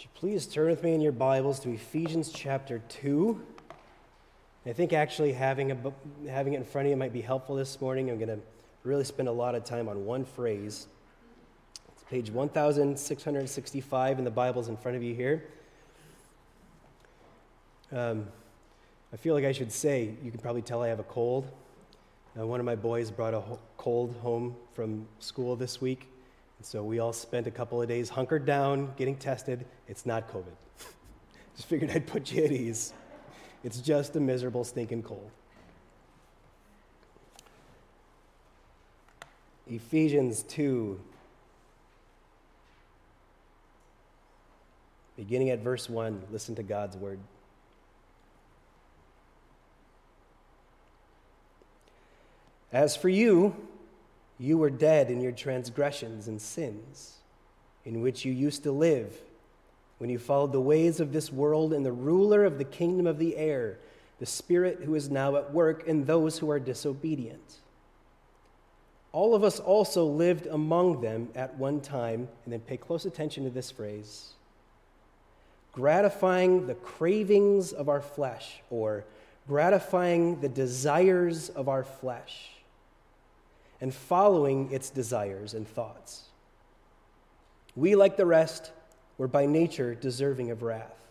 Would you please turn with me in your Bibles to Ephesians chapter 2? I think actually having, a, having it in front of you might be helpful this morning. I'm going to really spend a lot of time on one phrase. It's page 1665 in the Bibles in front of you here. Um, I feel like I should say, you can probably tell I have a cold. Uh, one of my boys brought a ho- cold home from school this week. And so we all spent a couple of days hunkered down, getting tested. It's not COVID. just figured I'd put you at ease. It's just a miserable, stinking cold. Ephesians 2, beginning at verse 1, listen to God's word. As for you, you were dead in your transgressions and sins, in which you used to live when you followed the ways of this world and the ruler of the kingdom of the air, the Spirit who is now at work in those who are disobedient. All of us also lived among them at one time, and then pay close attention to this phrase gratifying the cravings of our flesh, or gratifying the desires of our flesh and following its desires and thoughts. We, like the rest, were by nature deserving of wrath.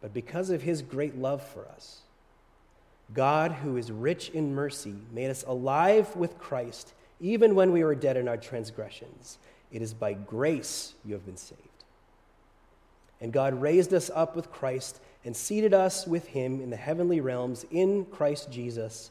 But because of his great love for us, God, who is rich in mercy, made us alive with Christ even when we were dead in our transgressions. It is by grace you have been saved. And God raised us up with Christ and seated us with him in the heavenly realms in Christ Jesus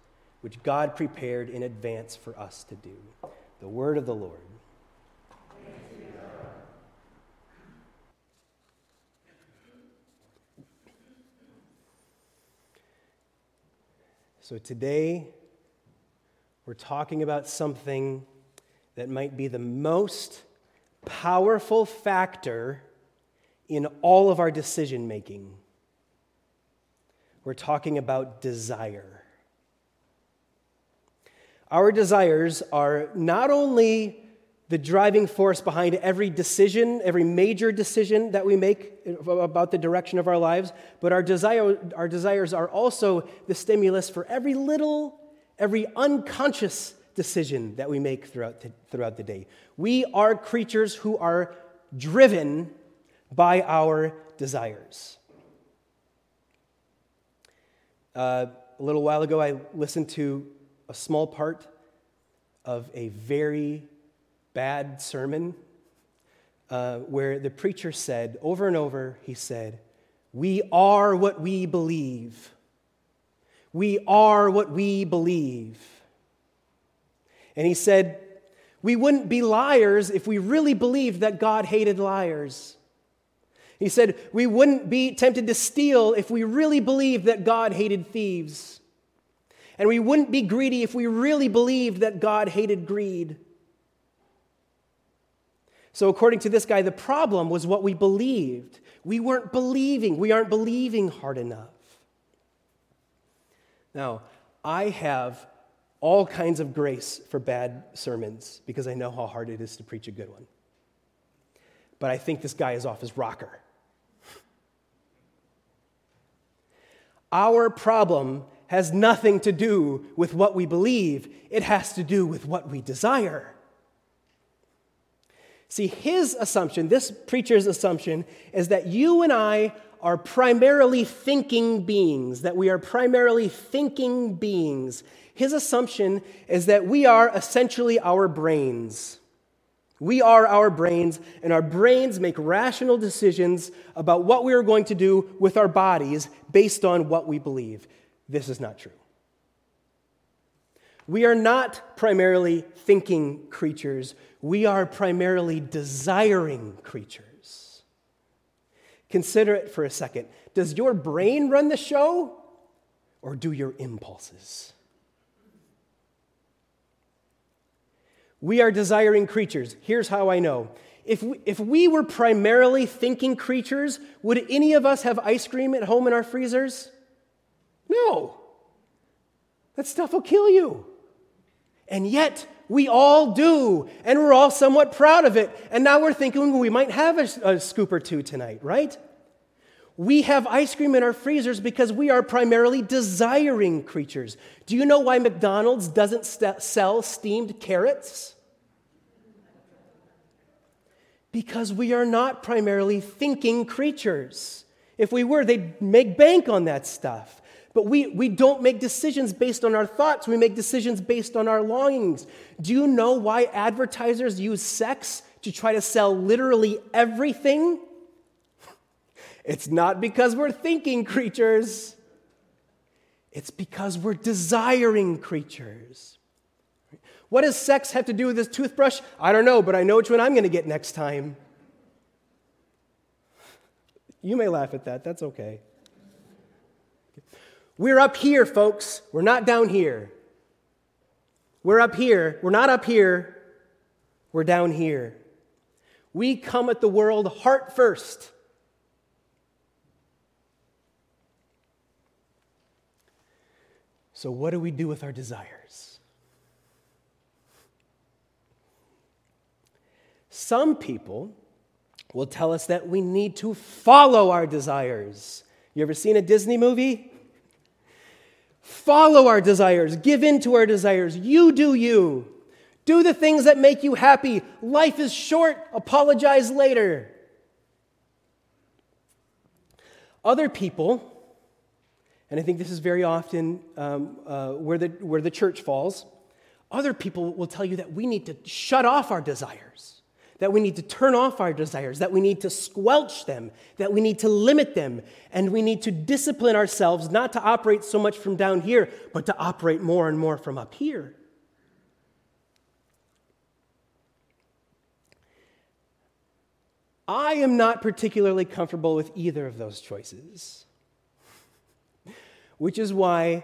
which God prepared in advance for us to do. The word of the Lord. So today, we're talking about something that might be the most powerful factor in all of our decision making. We're talking about desire. Our desires are not only the driving force behind every decision, every major decision that we make about the direction of our lives, but our, desire, our desires are also the stimulus for every little, every unconscious decision that we make throughout the, throughout the day. We are creatures who are driven by our desires. Uh, a little while ago, I listened to a small part of a very bad sermon uh, where the preacher said over and over, he said, We are what we believe. We are what we believe. And he said, We wouldn't be liars if we really believed that God hated liars. He said, We wouldn't be tempted to steal if we really believed that God hated thieves. And we wouldn't be greedy if we really believed that God hated greed. So, according to this guy, the problem was what we believed. We weren't believing. We aren't believing hard enough. Now, I have all kinds of grace for bad sermons because I know how hard it is to preach a good one. But I think this guy is off his rocker. Our problem has nothing to do with what we believe, it has to do with what we desire. See, his assumption, this preacher's assumption, is that you and I are primarily thinking beings, that we are primarily thinking beings. His assumption is that we are essentially our brains. We are our brains, and our brains make rational decisions about what we are going to do with our bodies based on what we believe this is not true. We are not primarily thinking creatures, we are primarily desiring creatures. Consider it for a second. Does your brain run the show or do your impulses? We are desiring creatures. Here's how I know. If we, if we were primarily thinking creatures, would any of us have ice cream at home in our freezers? No. That stuff will kill you. And yet, we all do, and we're all somewhat proud of it. And now we're thinking we might have a, a, scoop or two tonight, right? We have ice cream in our freezers because we are primarily desiring creatures. Do you know why McDonald's doesn't st- sell steamed carrots? Because we are not primarily thinking creatures. If we were, they'd make bank on that stuff. But we, we don't make decisions based on our thoughts, we make decisions based on our longings. Do you know why advertisers use sex to try to sell literally everything? It's not because we're thinking creatures, it's because we're desiring creatures. What does sex have to do with this toothbrush? I don't know, but I know which one I'm going to get next time. You may laugh at that, that's okay. We're up here, folks. We're not down here. We're up here. We're not up here. We're down here. We come at the world heart first. So, what do we do with our desires? Some people will tell us that we need to follow our desires. You ever seen a Disney movie? Follow our desires, give in to our desires. You do you. Do the things that make you happy. Life is short, apologize later. Other people, and I think this is very often um, uh, where, the, where the church falls, other people will tell you that we need to shut off our desires that we need to turn off our desires, that we need to squelch them, that we need to limit them, and we need to discipline ourselves not to operate so much from down here, but to operate more and more from up here. I am not particularly comfortable with either of those choices, which is why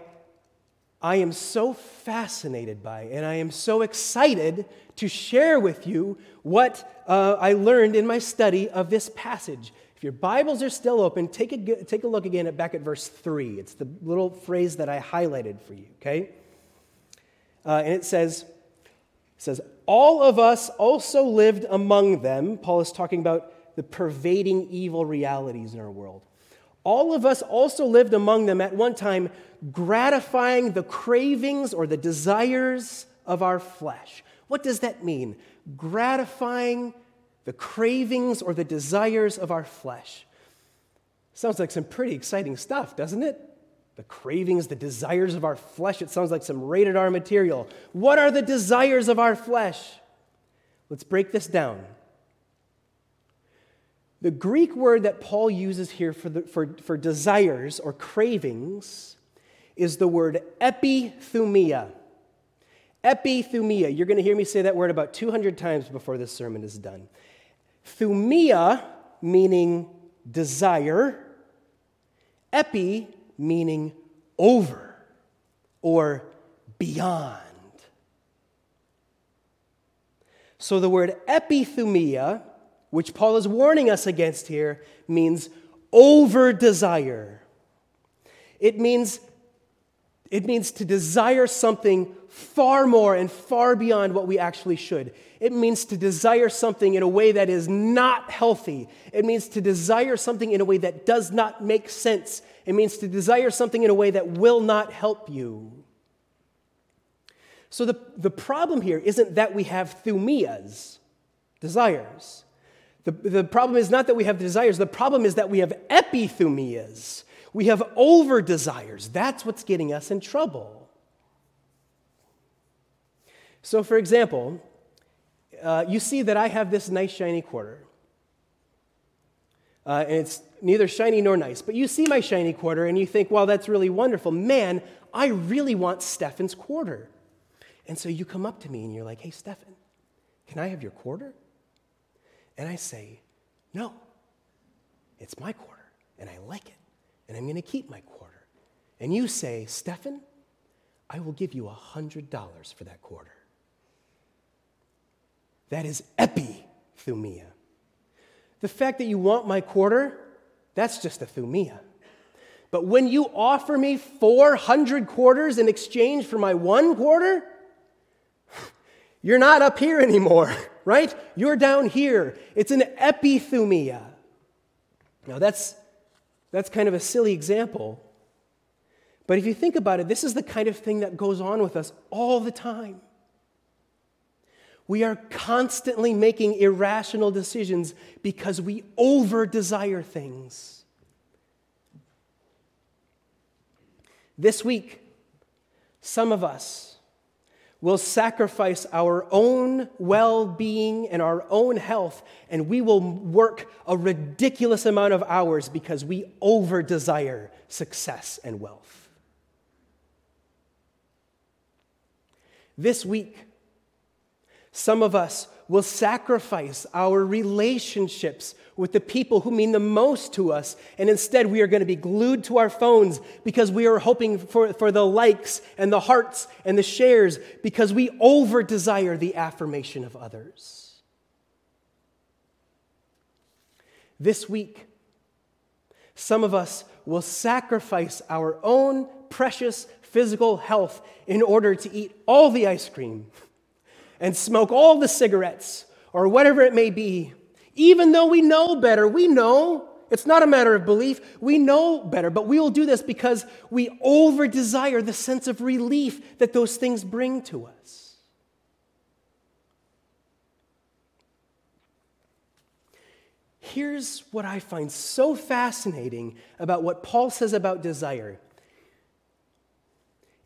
I am so fascinated by and I am so excited to share with you what uh, I learned in my study of this passage. If your Bibles are still open, take a, take a look again at back at verse 3. It's the little phrase that I highlighted for you, okay? Uh, and it says, it says, All of us also lived among them. Paul is talking about the pervading evil realities in our world. All of us also lived among them at one time, gratifying the cravings or the desires of our flesh. What does that mean? Gratifying the cravings or the desires of our flesh. Sounds like some pretty exciting stuff, doesn't it? The cravings, the desires of our flesh. It sounds like some rated R material. What are the desires of our flesh? Let's break this down. The Greek word that Paul uses here for, the, for, for desires or cravings is the word epithumia. Epithumia. You're going to hear me say that word about 200 times before this sermon is done. Thumia meaning desire, epi meaning over or beyond. So the word epithumia, which Paul is warning us against here, means over desire. It means it means to desire something far more and far beyond what we actually should. It means to desire something in a way that is not healthy. It means to desire something in a way that does not make sense. It means to desire something in a way that will not help you. So the, the problem here isn't that we have thumias, desires. The, the problem is not that we have desires, the problem is that we have epithumias we have over desires. That's what's getting us in trouble. So, for example, uh, you see that I have this nice shiny quarter. Uh, and it's neither shiny nor nice. But you see my shiny quarter and you think, well, that's really wonderful. Man, I really want Stefan's quarter. And so you come up to me and you're like, hey, Stefan, can I have your quarter? And I say, no. it's my quarter, and I like it, and I'm going to keep my quarter. And you say, Stefan, I will give you $100 for that quarter. That is epithumia. The fact that you want my quarter, that's just a thumia. But when you offer me 400 quarters in exchange for my one quarter, you're not up here anymore, right? You're down here. It's an epithumia. Now, that's, that's kind of a silly example. But if you think about it, this is the kind of thing that goes on with us all the time. We are constantly making irrational decisions because we over desire things. This week, some of us will sacrifice our own well being and our own health, and we will work a ridiculous amount of hours because we over desire success and wealth. This week, some of us will sacrifice our relationships with the people who mean the most to us, and instead we are going to be glued to our phones because we are hoping for, for the likes and the hearts and the shares because we over desire the affirmation of others. This week, some of us will sacrifice our own precious physical health in order to eat all the ice cream and smoke all the cigarettes or whatever it may be, even though we know better. We know it's not a matter of belief. We know better, but we will do this because we over desire the sense of relief that those things bring to us. Here's what I find so fascinating about what Paul says about desire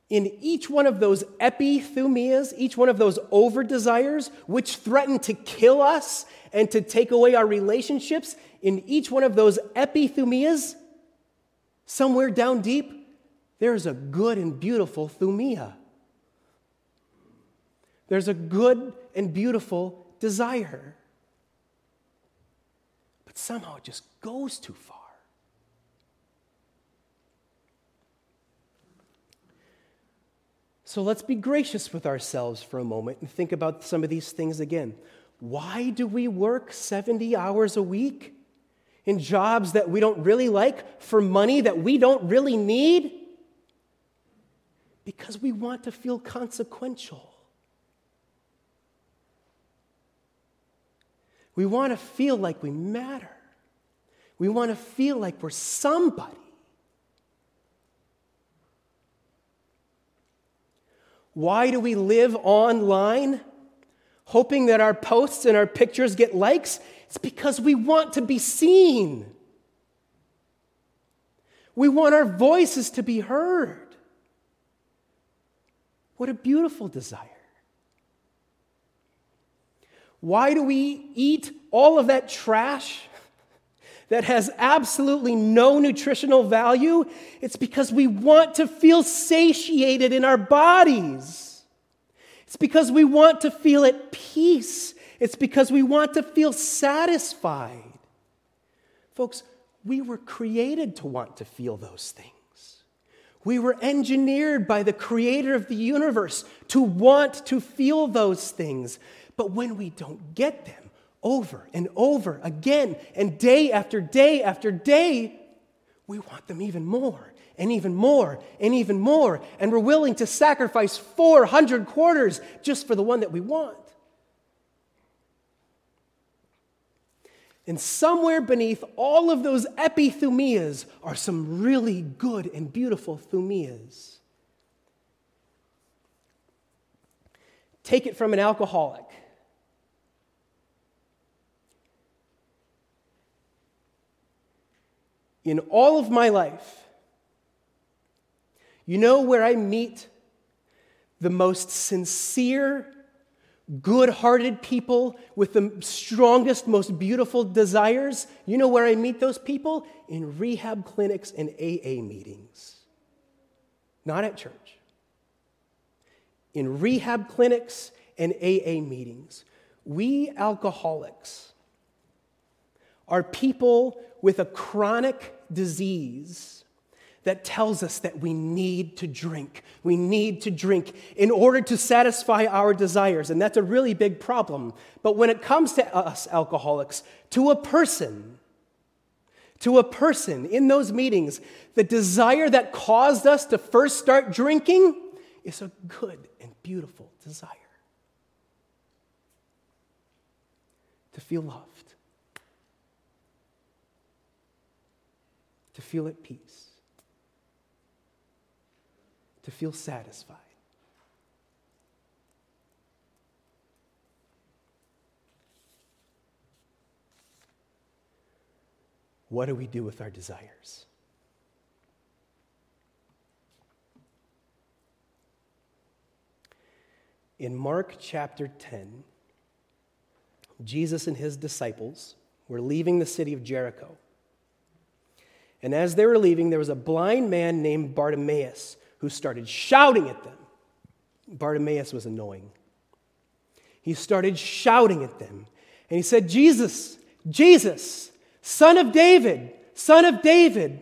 in each one of those epithumias, each one of those over desires, which threaten to kill us and to take away our relationships, in each one of those epithumias, somewhere down deep, there's a good and beautiful thumia. There's a good and beautiful desire. But somehow it just goes too far. So let's be gracious with ourselves for a moment and think about some of these things again. Why do we work 70 hours a week in jobs that we don't really like for money that we don't really need? Because we want to feel consequential. We want to feel like we matter. We want to feel like we're somebody. Why do we live online hoping that our posts and our pictures get likes? It's because we want to be seen. We want our voices to be heard. What a beautiful desire. Why do we eat all of that trash that has absolutely no nutritional value, it's because we want to feel satiated in our bodies. It's because we want to feel at peace. It's because we want to feel satisfied. Folks, we were created to want to feel those things. We were engineered by the creator of the universe to want to feel those things. But when we don't get them, over and over again, and day after day after day, we want them even more and even more and even more. And we're willing to sacrifice 400 quarters just for the one that we want. And somewhere beneath all of those epithumias are some really good and beautiful thumias. Take it from an alcoholic. In all of my life, you know where I meet the most sincere, good hearted people with the strongest, most beautiful desires? You know where I meet those people? In rehab clinics and AA meetings, not at church. In rehab clinics and AA meetings, we alcoholics are people with a chronic disease that tells us that we need to drink. We need to drink in order to satisfy our desires. And that's a really big problem. But when it comes to us alcoholics, to a person, to a person in those meetings, the desire that caused us to first start drinking is a good and beautiful desire. To feel loved, to feel at peace, to feel satisfied. What do we do with our desires? In Mark chapter 10, Jesus and his disciples were leaving the city of Jericho. And as they were leaving, there was a blind man named Bartimaeus who started shouting at them. Bartimaeus was annoying. He started shouting at them. And he said, Jesus, Jesus, son of David, son of David,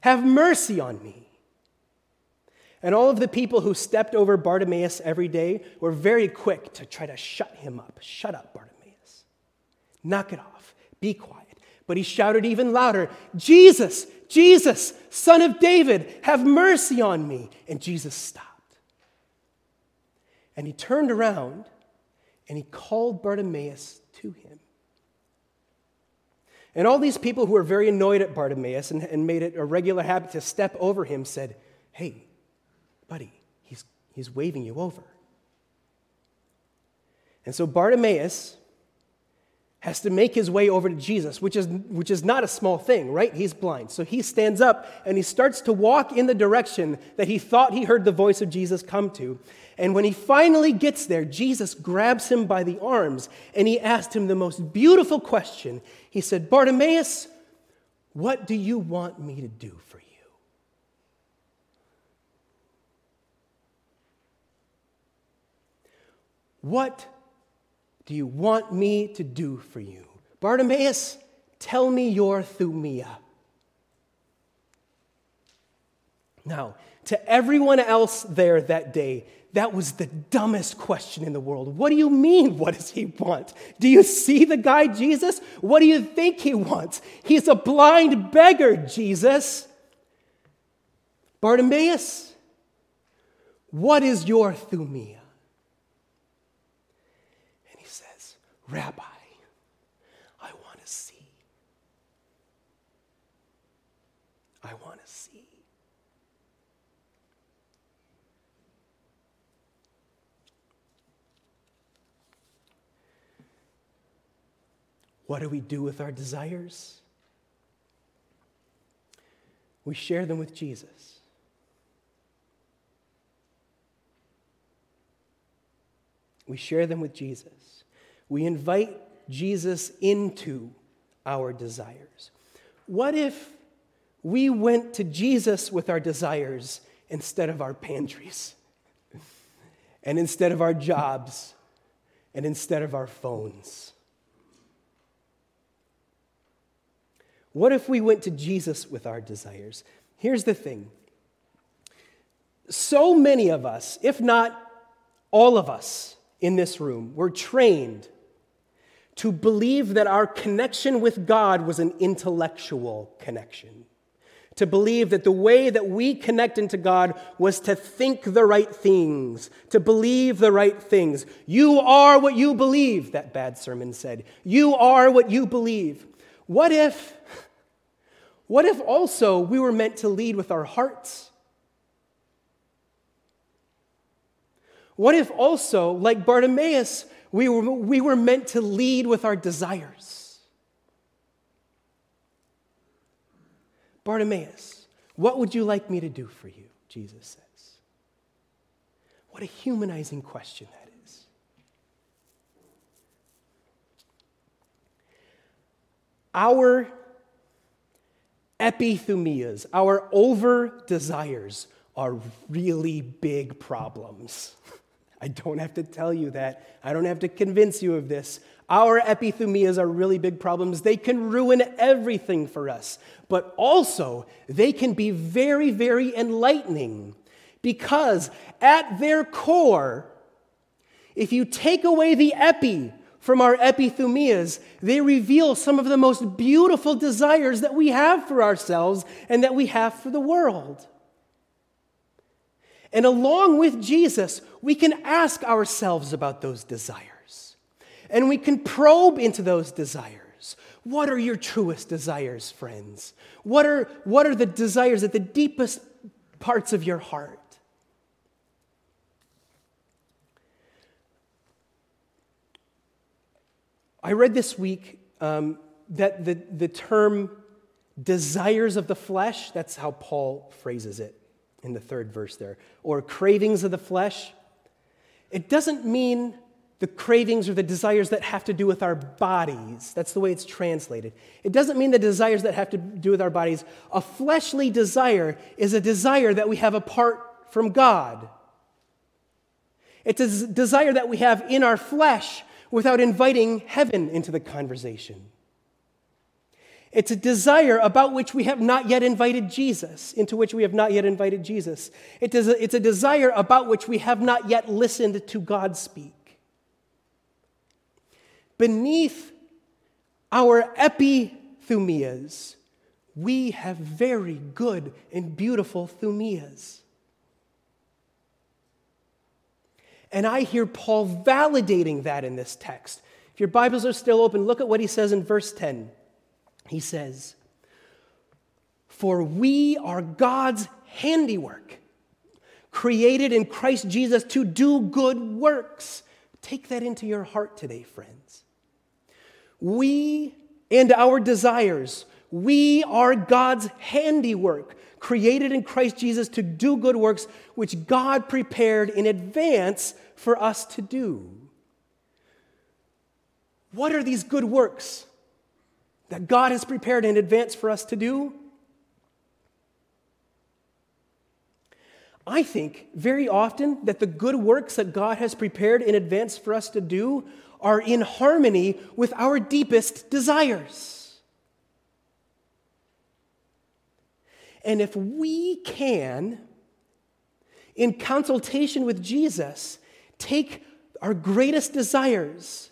have mercy on me. And all of the people who stepped over Bartimaeus every day were very quick to try to shut him up. Shut up, Bartimaeus. Knock it off. Be quiet. But he shouted even louder, Jesus, Jesus, son of David, have mercy on me. And Jesus stopped. And he turned around and he called Bartimaeus to him. And all these people who were very annoyed at Bartimaeus and, and made it a regular habit to step over him said, Hey, buddy, he's, he's waving you over. And so Bartimaeus has to make his way over to Jesus, which is, which is not a small thing, right? He's blind. So he stands up and he starts to walk in the direction that he thought he heard the voice of Jesus come to. And when he finally gets there, Jesus grabs him by the arms and he asked him the most beautiful question. He said, Bartimaeus, what do you want me to do for you? What do you want me to do for you? Bartimaeus, tell me your thumia. Now, to everyone else there that day, that was the dumbest question in the world. What do you mean? What does he want? Do you see the guy, Jesus? What do you think he wants? He's a blind beggar, Jesus. Bartimaeus, what is your thumia? Rabbi, I want to see. I want to see. What do we do with our desires? We share them with Jesus. We share them with Jesus. We invite Jesus into our desires. What if we went to Jesus with our desires instead of our pantries, and instead of our jobs, and instead of our phones? What if we went to Jesus with our desires? Here's the thing so many of us, if not all of us in this room, were trained to believe that our connection with God was an intellectual connection. To believe that the way that we connect into God was to think the right things, to believe the right things. You are what you believe, that bad sermon said. You are what you believe. What if, what if also we were meant to lead with our hearts? What if also, like Bartimaeus, we were, we were meant to lead with our desires. Bartimaeus, what would you like me to do for you? Jesus says. What a humanizing question that is. Our epithumias, our over desires, are really big problems. I don't have to tell you that. I don't have to convince you of this. Our epithumias are really big problems. They can ruin everything for us, but also they can be very, very enlightening because at their core, if you take away the epi from our epithumias, they reveal some of the most beautiful desires that we have for ourselves and that we have for the world. And along with Jesus, we can ask ourselves about those desires. And we can probe into those desires. What are your truest desires, friends? What are, what are the desires at the deepest parts of your heart? I read this week um, that the, the term desires of the flesh, that's how Paul phrases it in the third verse there, or cravings of the flesh, it doesn't mean the cravings or the desires that have to do with our bodies. That's the way it's translated. It doesn't mean the desires that have to do with our bodies. A fleshly desire is a desire that we have apart from God. It's a desire that we have in our flesh without inviting heaven into the conversation. It's a desire about which we have not yet invited Jesus, into which we have not yet invited Jesus. It is a, it's a desire about which we have not yet listened to God speak. Beneath our epithumias, we have very good and beautiful thumias. And I hear Paul validating that in this text. If your Bibles are still open, look at what he says in verse 10. He says, For we are God's handiwork, created in Christ Jesus to do good works. Take that into your heart today, friends. We and our desires, we are God's handiwork, created in Christ Jesus to do good works, which God prepared in advance for us to do. What are these good works that God has prepared in advance for us to do? I think very often that the good works that God has prepared in advance for us to do are in harmony with our deepest desires. And if we can, in consultation with Jesus, take our greatest desires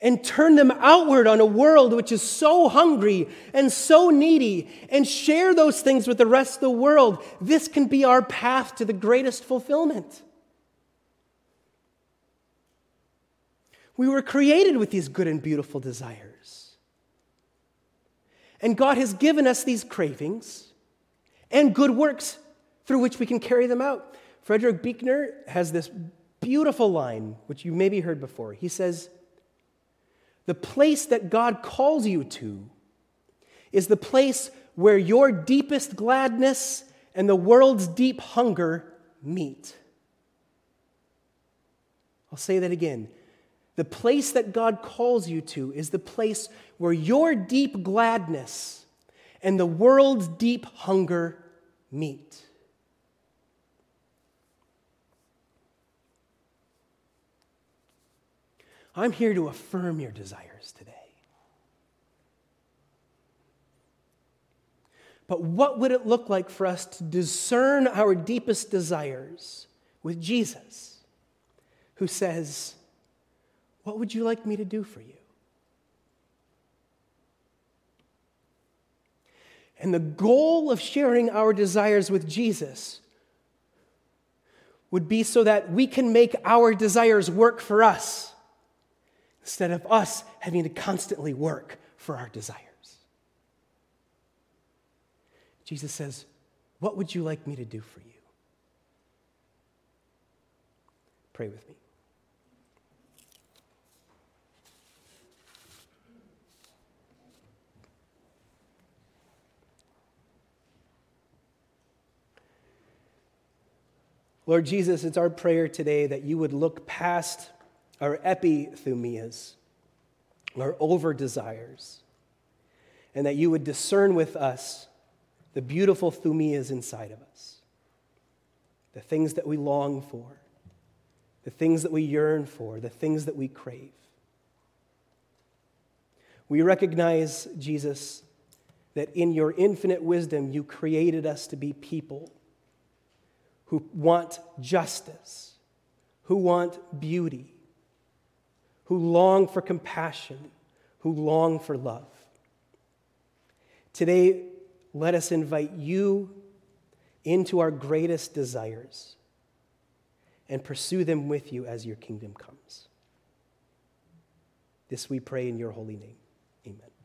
and turn them outward on a world which is so hungry and so needy and share those things with the rest of the world, this can be our path to the greatest fulfillment. We were created with these good and beautiful desires. And God has given us these cravings and good works through which we can carry them out. Frederick Buechner has this beautiful line, which you maybe heard before. He says, The place that God calls you to is the place where your deepest gladness and the world's deep hunger meet. I'll say that again. The place that God calls you to is the place where your deep gladness and the world's deep hunger meet. I'm here to affirm your desires today. But what would it look like for us to discern our deepest desires with Jesus, who says, What would you like me to do for you? And the goal of sharing our desires with Jesus would be so that we can make our desires work for us instead of us having to constantly work for our desires. Jesus says, What would you like me to do for you? Pray with me. Lord Jesus, it's our prayer today that you would look past our epithumias, our over desires, and that you would discern with us the beautiful thumias inside of us, the things that we long for, the things that we yearn for, the things that we crave. We recognize, Jesus, that in your infinite wisdom, you created us to be people who want justice, who want beauty, who long for compassion, who long for love. Today, let us invite you into our greatest desires and pursue them with you as your kingdom comes. This we pray in your holy name. Amen.